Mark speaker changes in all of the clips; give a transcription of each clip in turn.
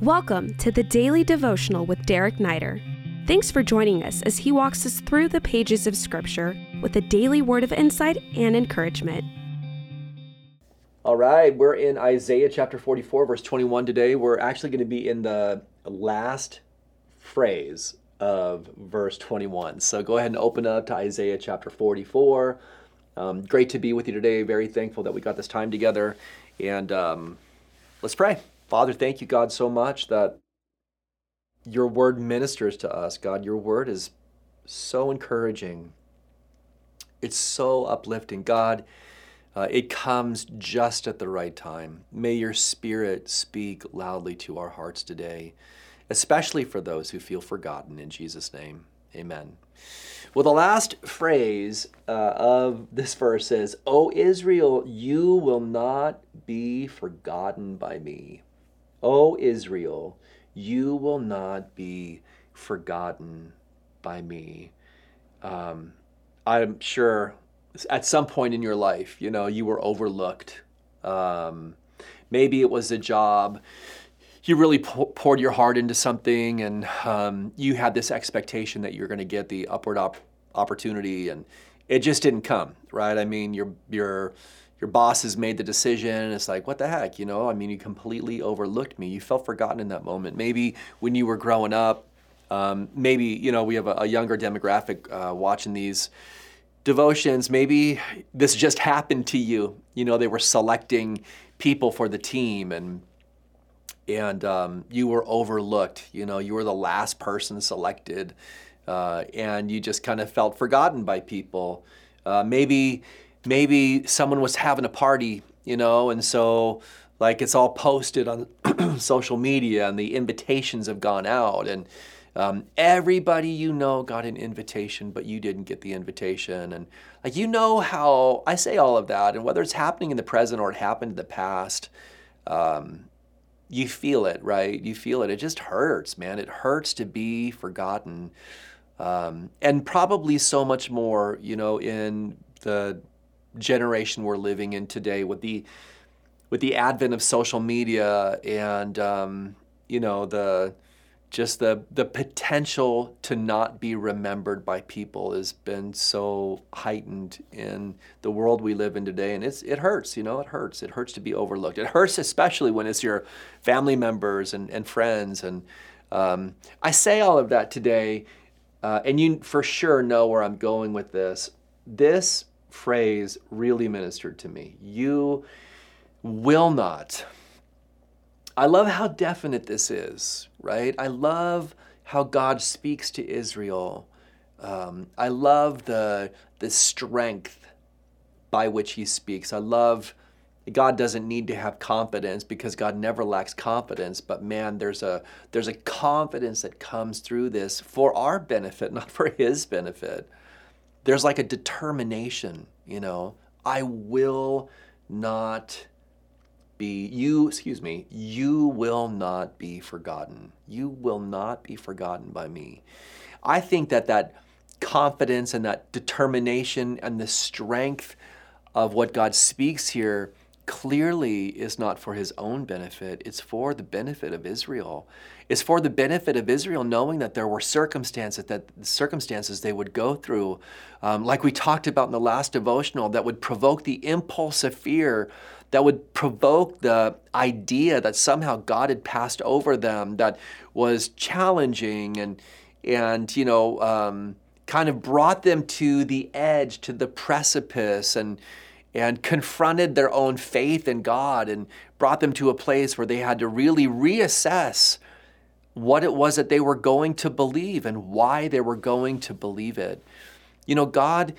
Speaker 1: Welcome to the Daily Devotional with Derek Neider. Thanks for joining us as he walks us through the pages of Scripture with a daily word of insight and encouragement.
Speaker 2: All right, we're in Isaiah chapter 44, verse 21 today. We're actually going to be in the last phrase of verse 21. So go ahead and open up to Isaiah chapter 44. Um, great to be with you today. Very thankful that we got this time together. And um, let's pray. Father, thank you, God, so much that your word ministers to us. God, your word is so encouraging, it's so uplifting. God, uh, it comes just at the right time. May your spirit speak loudly to our hearts today, especially for those who feel forgotten. In Jesus' name, amen. Well, the last phrase uh, of this verse is, O Israel, you will not be forgotten by me. O Israel, you will not be forgotten by me. Um, I'm sure at some point in your life, you know, you were overlooked. Um, maybe it was a job. You really poured your heart into something, and um, you had this expectation that you're going to get the upward op- opportunity, and it just didn't come, right? I mean, your your your boss has made the decision. and It's like, what the heck, you know? I mean, you completely overlooked me. You felt forgotten in that moment. Maybe when you were growing up, um, maybe you know we have a, a younger demographic uh, watching these devotions. Maybe this just happened to you. You know, they were selecting people for the team, and and um, you were overlooked. You know, you were the last person selected, uh, and you just kind of felt forgotten by people. Uh, maybe maybe someone was having a party, you know, and so like it's all posted on social media and the invitations have gone out and um, everybody you know got an invitation but you didn't get the invitation. And like you know how i say all of that and whether it's happening in the present or it happened in the past um, you feel it right? You feel it. It just hurts man. It hurts to be forgotten. Um, and probably so much more you know in the generation we're living in today with the with the advent of social media and um, you know the just the the potential to not be remembered by people has been so heightened in the world we live in today. And it's it hurts you know it hurts. It hurts to be overlooked. It hurts especially when it's your family members and, and friends. And um, i say all of that today uh, and you for sure know where i'm going with this. This phrase really ministered to me. You will not. I love how definite this is, right? I love how God speaks to Israel. Um, I love the, the strength by which he speaks. I love God doesn't need to have confidence because God never lacks confidence, but man, there's a there's a confidence that comes through this for our benefit, not for his benefit there's like a determination, you know, I will not be you excuse me you will not be forgotten. You will not be forgotten by me. I think that that confidence and that determination and the strength of what god speaks here clearly is not for his own benefit, it's for the benefit of Israel. It's for the benefit of Israel knowing that there were circumstances that circumstances they would go through, um, like we talked about in the last devotional, that would provoke the impulse of fear, that would provoke the idea that somehow God had passed over them, that was challenging and and you know um, kind of brought them to the edge, to the precipice, and and confronted their own faith in God and brought them to a place where they had to really reassess what it was that they were going to believe and why they were going to believe it. You know, God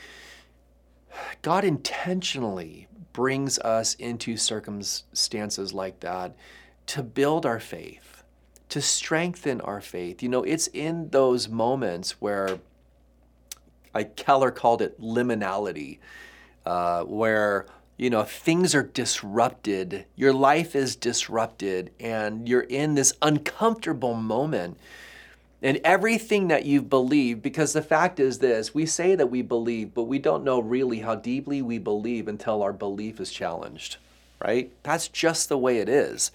Speaker 2: God intentionally brings us into circumstances like that to build our faith, to strengthen our faith. You know, it's in those moments where I Keller called it liminality uh, where you know things are disrupted your life is disrupted and you're in this uncomfortable moment. And everything that you've believed because the fact is this we say that we believe but we don't know really how deeply we believe until our belief is challenged right? That's just the way it is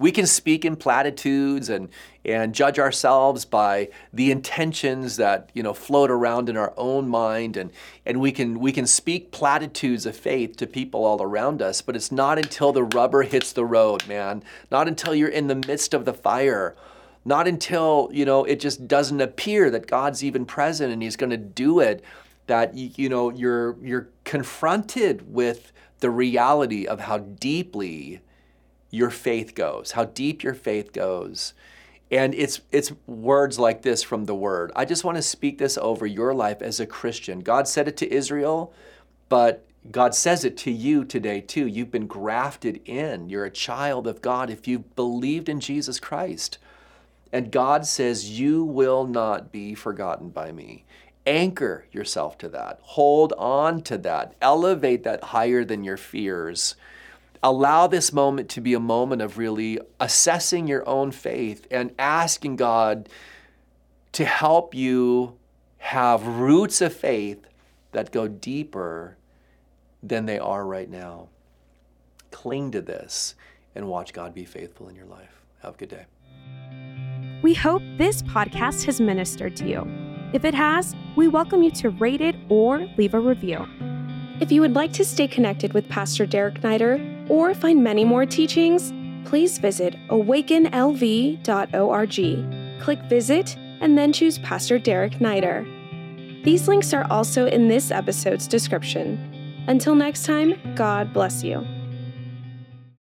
Speaker 2: we can speak in platitudes and and judge ourselves by the intentions that you know float around in our own mind. And and we can we can speak platitudes of faith to people all around us but it's not until the rubber hits the road man. Not until you're in the midst of the fire. Not until you know it just doesn't appear that God's even present and he's going to do it that you know you're you're confronted with the reality of how deeply your faith goes, how deep your faith goes. And it's it's words like this from the word. I just want to speak this over your life as a Christian. God said it to Israel, but God says it to you today too. You've been grafted in. You're a child of God if you've believed in Jesus Christ. And God says, You will not be forgotten by me. Anchor yourself to that. Hold on to that. Elevate that higher than your fears allow this moment to be a moment of really assessing your own faith and asking God to help you have roots of faith that go deeper than they are right now. Cling to this and watch God be faithful in your life. Have a good day.
Speaker 1: We hope this podcast has ministered to you. If it has, we welcome you to rate it or leave a review. If you would like to stay connected with Pastor Derek Neider or find many more teachings, please visit awakenlv.org. Click Visit and then choose Pastor Derek Neider. These links are also in this episode's description. Until next time, God bless you.